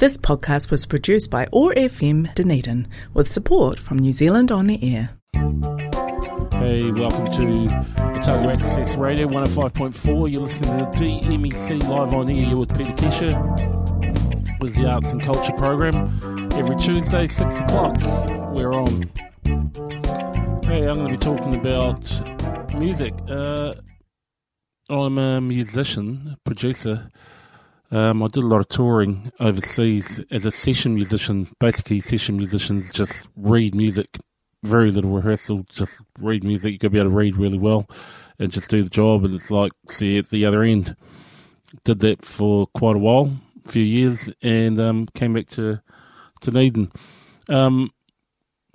This podcast was produced by OAR FM Dunedin with support from New Zealand On the Air. Hey, welcome to Otago Access Radio 105.4. You're listening to DMEC Live on Air with Peter Kesher with the Arts and Culture program. Every Tuesday, 6 o'clock, we're on. Hey, I'm going to be talking about music. Uh, I'm a musician, producer. Um, I did a lot of touring overseas as a session musician. Basically, session musicians just read music, very little rehearsal, just read music. You've got to be able to read really well and just do the job. And it's like, see, at the other end. Did that for quite a while, a few years, and um, came back to, to. Um,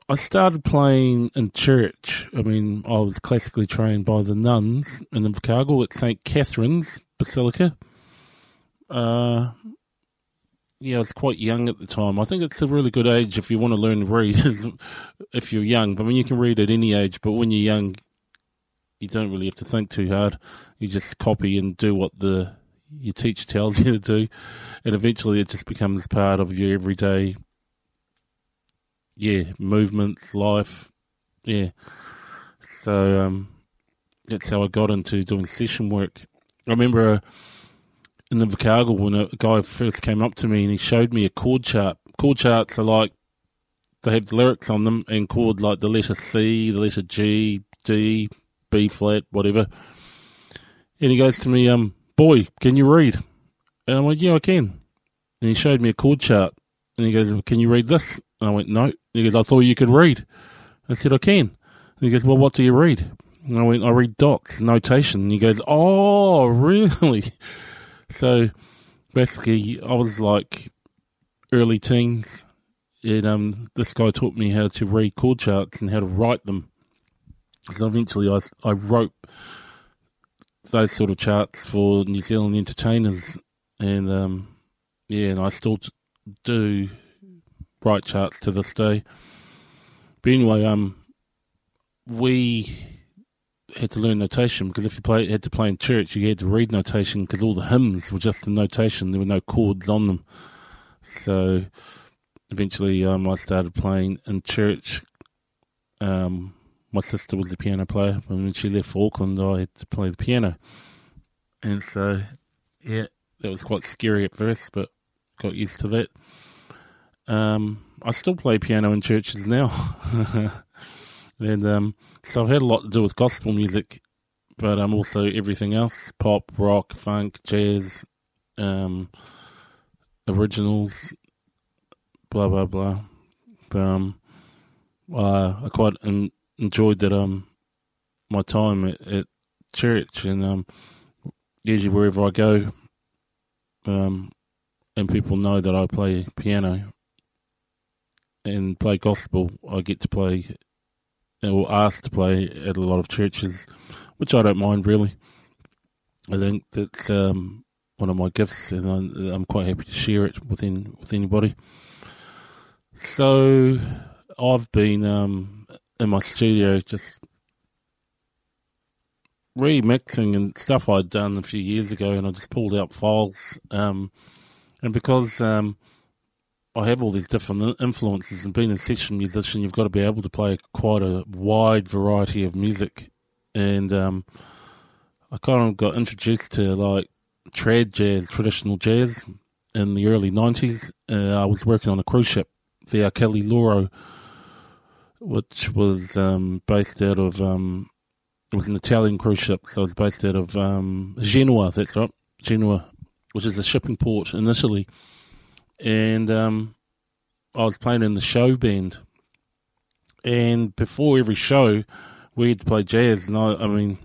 I started playing in church. I mean, I was classically trained by the nuns in Invercargill at St. Catherine's Basilica uh, yeah, I was quite young at the time. I think it's a really good age if you want to learn to read, if you're young. I mean, you can read at any age, but when you're young, you don't really have to think too hard. You just copy and do what the your teacher tells you to do, and eventually it just becomes part of your everyday, yeah, movements, life, yeah. So um, that's how I got into doing session work. I remember. Uh, in the Invercargill when a guy first came up to me and he showed me a chord chart. Chord charts are like they have the lyrics on them and chord like the letter C, the letter G, D, B flat, whatever. And he goes to me, um, boy, can you read? And I went, yeah, I can. And he showed me a chord chart. And he goes, well, can you read this? And I went, no. And he goes, I thought you could read. I said, I can. And he goes, well, what do you read? And I went, I read dots, notation. And he goes, oh, really? So basically, I was like early teens, and um, this guy taught me how to read chord charts and how to write them. So eventually, I I wrote those sort of charts for New Zealand entertainers, and um, yeah, and I still do write charts to this day. But anyway, um, we had to learn notation because if you play, had to play in church, you had to read notation because all the hymns were just in notation. There were no chords on them. So eventually, um, I started playing in church. Um, my sister was a piano player, and when she left for Auckland, I had to play the piano. And so, yeah, that was quite scary at first, but got used to that. Um, I still play piano in churches now. And um, so I've had a lot to do with gospel music, but I'm um, also everything else pop, rock, funk, jazz, um, originals, blah, blah, blah. But um, uh, I quite en- enjoyed that um, my time at, at church, and um, usually wherever I go, um, and people know that I play piano and play gospel, I get to play or asked to play at a lot of churches, which I don't mind really. I think that's um, one of my gifts, and I'm, I'm, quite happy to share it with in, with anybody. So I've been um, in my studio just remixing and stuff I'd done a few years ago, and I just pulled out files. Um, and because um, I have all these different influences, and being a session musician, you've got to be able to play quite a wide variety of music. And um, I kind of got introduced to like trad jazz, traditional jazz, in the early '90s. Uh, I was working on a cruise ship, the Achille Lauro, which was um, based out of um, it was an Italian cruise ship, so it was based out of um, Genoa. That's right, Genoa, which is a shipping port in Italy and um, I was playing in the show band. And before every show, we had to play jazz. And I, I mean,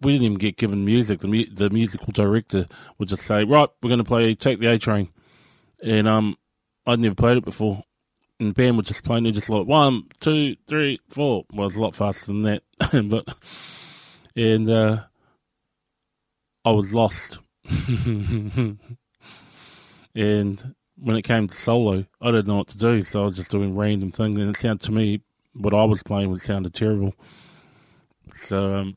we didn't even get given music. The, mu- the musical director would just say, "Right, we're going to play Take the A Train," and um, I'd never played it before. And the band would just play, and just like one, two, three, four. Well, it was a lot faster than that, but and uh, I was lost. And when it came to solo, I didn't know what to do, so I was just doing random things. And it sounded to me, what I was playing would sounded terrible. So um,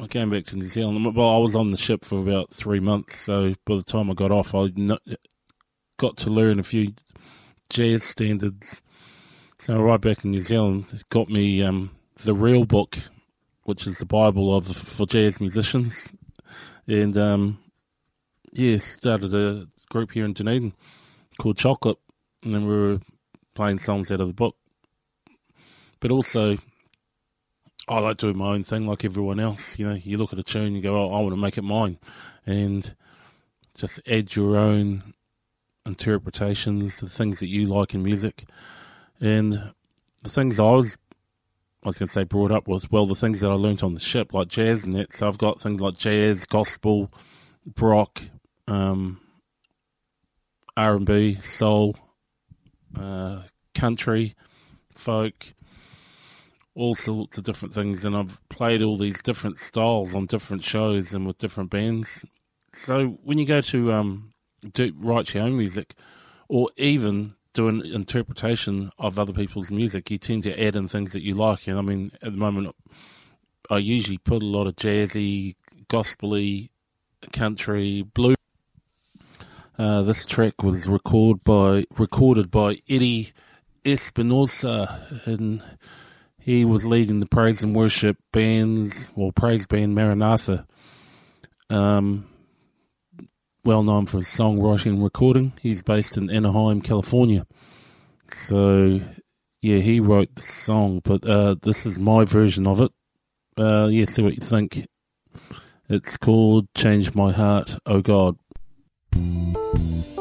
I came back to New Zealand. Well, I was on the ship for about three months, so by the time I got off, I got to learn a few jazz standards. So right back in New Zealand, it got me um, the real book, which is the Bible of for jazz musicians, and um, yeah, started a group here in Dunedin called Chocolate, and then we were playing songs out of the book. But also, I like doing my own thing like everyone else. You know, you look at a tune, you go, oh, I want to make it mine. And just add your own interpretations, the things that you like in music. And the things I was, I was going to say brought up was, well, the things that I learnt on the ship, like jazz and that. So I've got things like jazz, gospel, rock, um, R&B, soul, uh, country, folk, all sorts of different things, and I've played all these different styles on different shows and with different bands. So when you go to um, do write your own music, or even do an interpretation of other people's music, you tend to add in things that you like. And I mean, at the moment, I usually put a lot of jazzy, gospely, country, blue. Uh, this track was recorded by recorded by Eddie Espinosa, and he was leading the praise and worship bands, well, praise band Maranatha. Um, well known for songwriting and recording. He's based in Anaheim, California. So, yeah, he wrote the song, but uh, this is my version of it. Uh, yeah, see what you think. It's called Change My Heart, Oh God. Música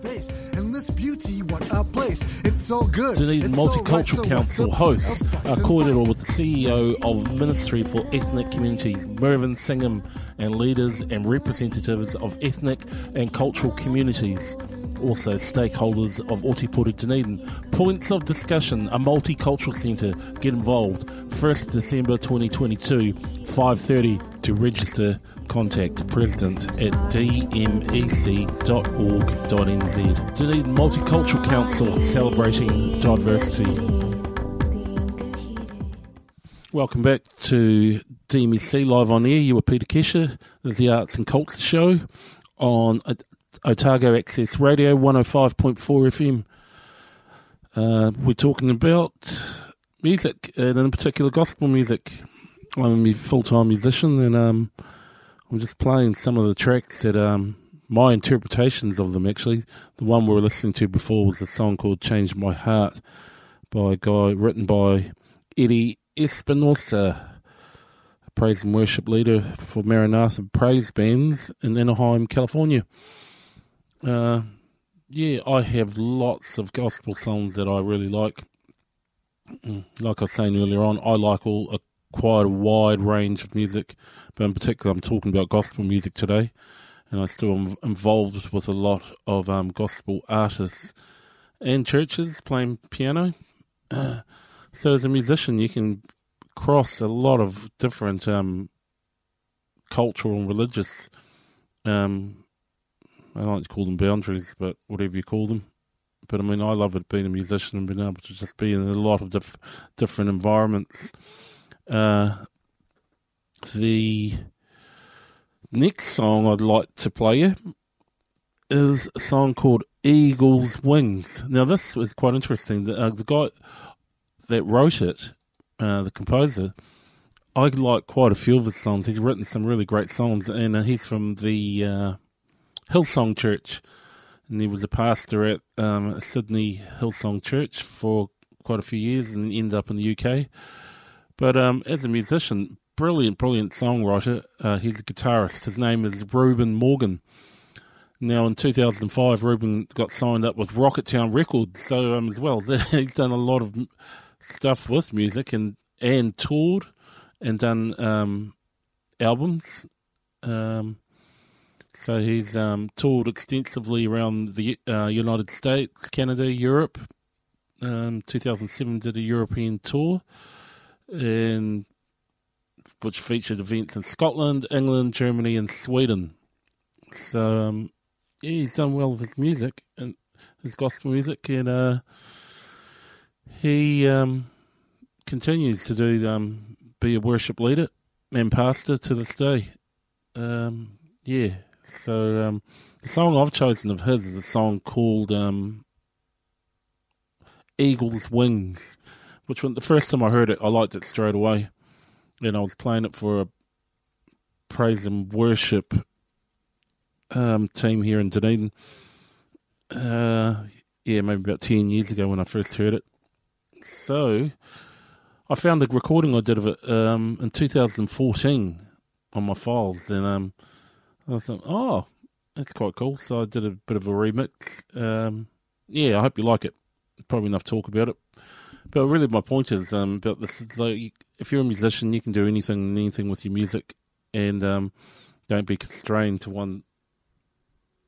face, endless beauty, what a place. It's so good. Dunedin It's so Multicultural right, Council the host point of uh, coordinator with the CEO of Ministry for Ethnic Communities, Mervyn Singham, and leaders and representatives of ethnic and cultural communities. Also, stakeholders of Ōtepoti Dunedin. Points of discussion: a multicultural centre. Get involved. First December 2022, 5:30 to register. Contact president at dmec.org.nz. Dunedin Multicultural Council celebrating diversity. Welcome back to DMC Live on Air. You were Peter Kesher. The Arts and Culture Show on Otago Access Radio 105.4 FM. Uh, we're talking about music, and in particular gospel music. I'm a full time musician, and um, I'm just playing some of the tracks that um, my interpretations of them actually. The one we were listening to before was a song called Change My Heart by a guy written by Eddie Espinosa, a praise and worship leader for Maranatha Praise Bands in Anaheim, California. Uh, yeah, I have lots of gospel songs that I really like. Mm, Like I was saying earlier on, I like all quite a wide range of music, but in particular, I'm talking about gospel music today, and I still am involved with a lot of um, gospel artists and churches playing piano. Uh, so, as a musician, you can cross a lot of different um, cultural and religious. Um, I don't like to call them boundaries, but whatever you call them. But I mean, I love it being a musician and being able to just be in a lot of diff- different environments. Uh, the next song I'd like to play you is a song called Eagle's Wings. Now, this was quite interesting. The, uh, the guy that wrote it, uh, the composer, I like quite a few of his songs. He's written some really great songs, and uh, he's from the uh, Hillsong Church, and he was a pastor at um, Sydney Hillsong Church for quite a few years, and ended up in the UK. But um, as a musician, brilliant, brilliant songwriter. Uh, he's a guitarist. His name is Reuben Morgan. Now, in 2005, Reuben got signed up with Rocketown Records, so um, as well, he's done a lot of stuff with music and and toured and done um, albums. Um, so he's um, toured extensively around the uh, United States, Canada, Europe. Um, 2007 did a European tour, and which featured events in Scotland, England, Germany, and Sweden. So um, yeah, he's done well with his music and his gospel music, and uh, he um, continues to do um, be a worship leader and pastor to this day. Um, yeah, so um, the song I've chosen of his is a song called um, "Eagle's Wings," which when the first time I heard it, I liked it straight away, and I was playing it for a praise and worship um, team here in Dunedin. Uh, yeah, maybe about 10 years ago when I first heard it. So, I found the recording I did of it um, in 2014 on my files, and um, I thought, oh, that's quite cool. So, I did a bit of a remix. Um, yeah, I hope you like it. Probably enough talk about it. But really, my point is um, about this is like, if you're a musician, you can do anything, anything with your music, and um, don't be constrained to one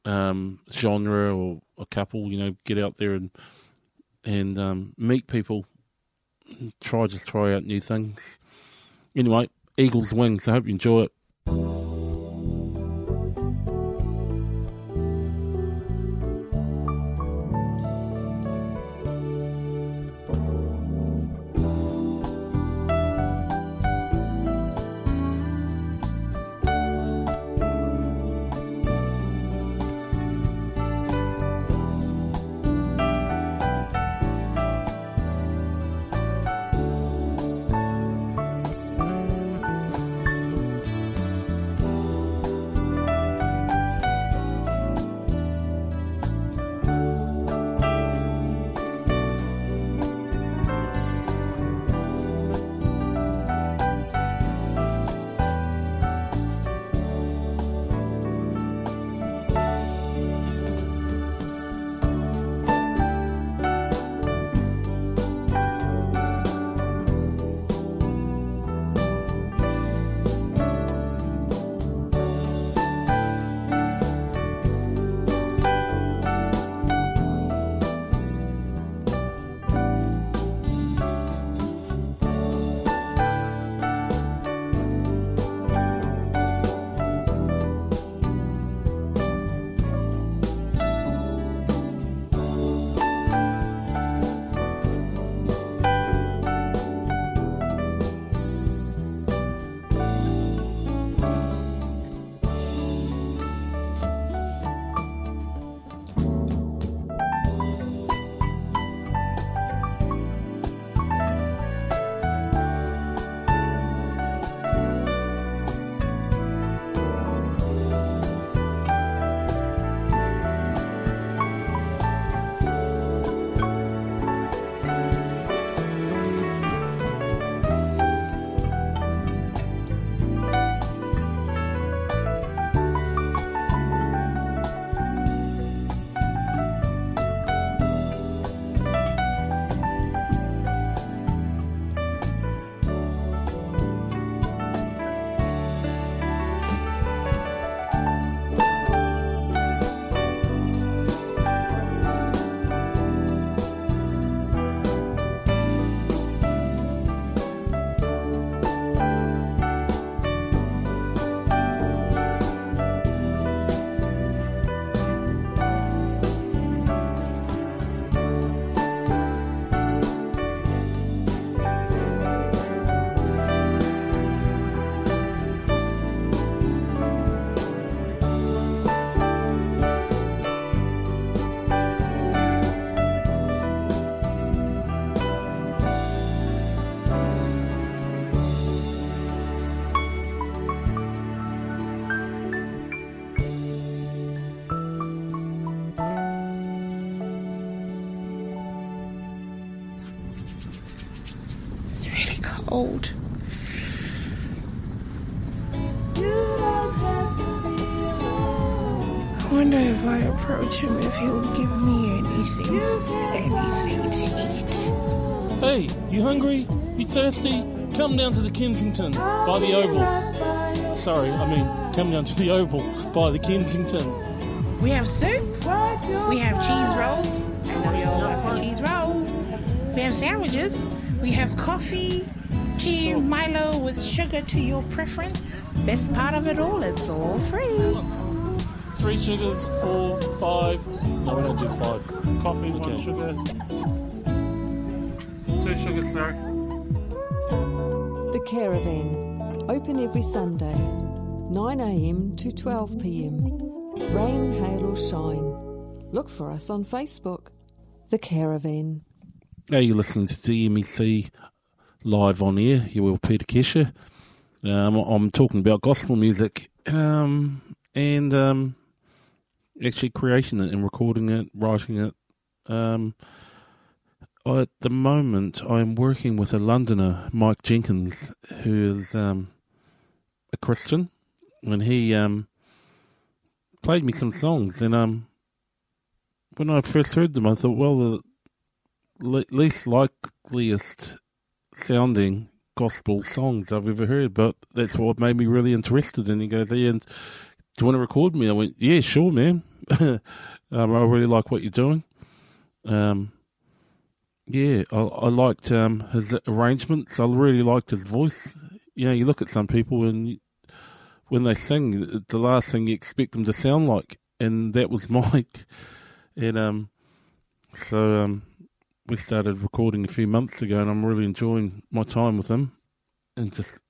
um, genre or a couple. You know, get out there and and um, meet people. Try just try out new things. Anyway, Eagle's Wings. I hope you enjoy it. Old. I wonder if I approach him if he'll give me anything, anything to eat. Hey, you hungry? You thirsty? Come down to the Kensington by the Oval. Sorry, I mean, come down to the Oval by the Kensington. We have soup. We have cheese rolls. I know you all like the cheese rolls. We have sandwiches. We have coffee, tea, Milo with sugar to your preference. Best part of it all, it's all free. Three sugars, four, five. No, we don't do five. Coffee, one sugar. Two sugars, sorry. The Caravan. Open every Sunday, 9am to 12pm. Rain, hail, or shine. Look for us on Facebook. The Caravan. Are you're listening to DMEC live on air. You will Peter Kesher. Um, I'm talking about gospel music um, and um, actually creating it and recording it, writing it. Um, at the moment, I'm working with a Londoner, Mike Jenkins, who is um, a Christian, and he um, played me some songs. And when I first heard them, I thought, well, the le- least likeliest sounding gospel songs I've ever heard, but that's what made me really interested. And he goes, Ian, do you want to record me? I went, yeah, sure, man. um, I really like what you're doing. Um, yeah, I, I liked um, his arrangements. I really liked his voice. You know, you look at some people and when they sing, the last thing you expect them to sound like, and that was Mike. And um, so um, we started recording a few months ago, and I'm really enjoying my time with him and just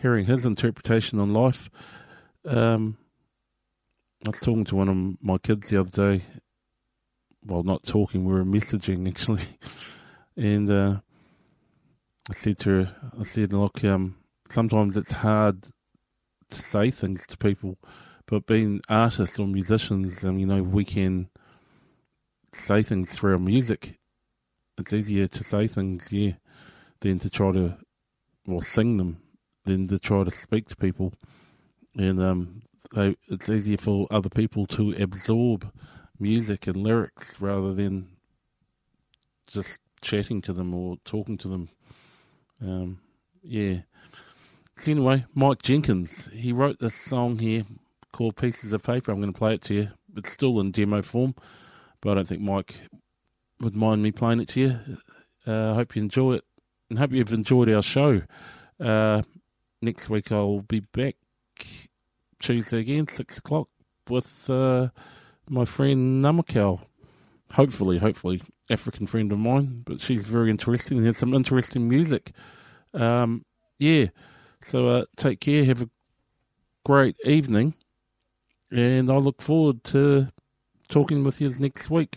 hearing his interpretation on life. Um, I was talking to one of my kids the other day. Well, not talking, we were messaging actually. And uh, I said to her, I said, look, um, sometimes it's hard to say things to people, but being artists or musicians, um, you know, we can say things through our music. It's easier to say things, yeah, than to try to, well, sing them, than to try to speak to people. And um, they, it's easier for other people to absorb music and lyrics rather than just chatting to them or talking to them. Um, yeah. So anyway, Mike Jenkins, he wrote this song here called Pieces of Paper. I'm going to play it to you. It's still in demo form, but I don't think Mike would mind me playing it to you. Uh, I hope you enjoy it and hope you've enjoyed our show. Uh, next week I'll be back Tuesday again, 6 o'clock, with uh, my friend Namakel. Hopefully, hopefully, African friend of mine, but she's very interesting and has some interesting music. Um, yeah, so uh, take care, have a great evening, and I look forward to talking with you next week.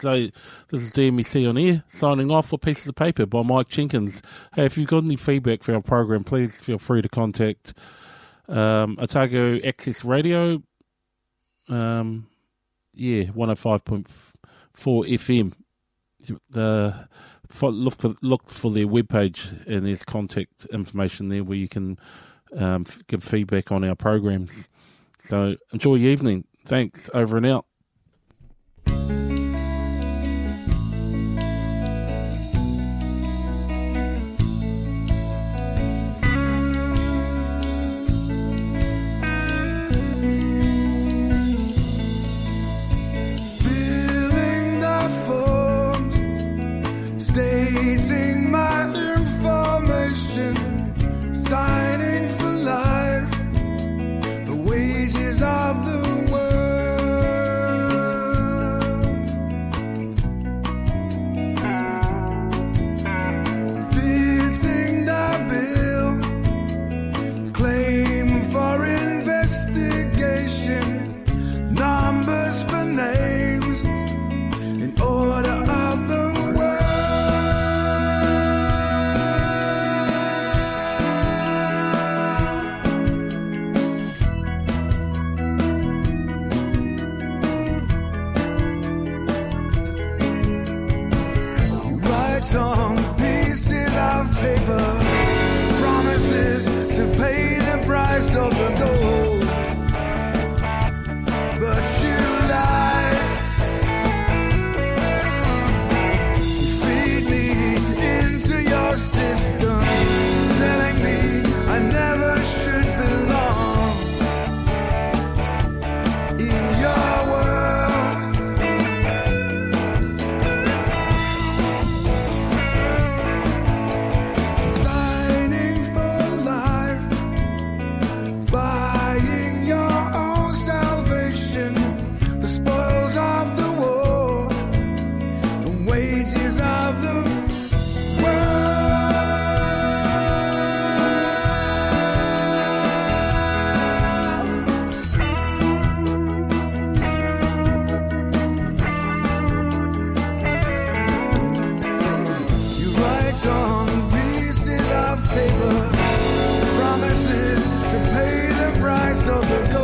So this is DMEC on air, signing off for Pieces of Paper by Mike Jenkins. Hey, if you've got any feedback for our program, please feel free to contact um, Otago Access Radio. Um, yeah, 105.4 FM. The look for look for their webpage and there's contact information there where you can um, give feedback on our programs. So enjoy your evening. Thanks. Over and out. On pieces of paper, promises to pay the price of the gold.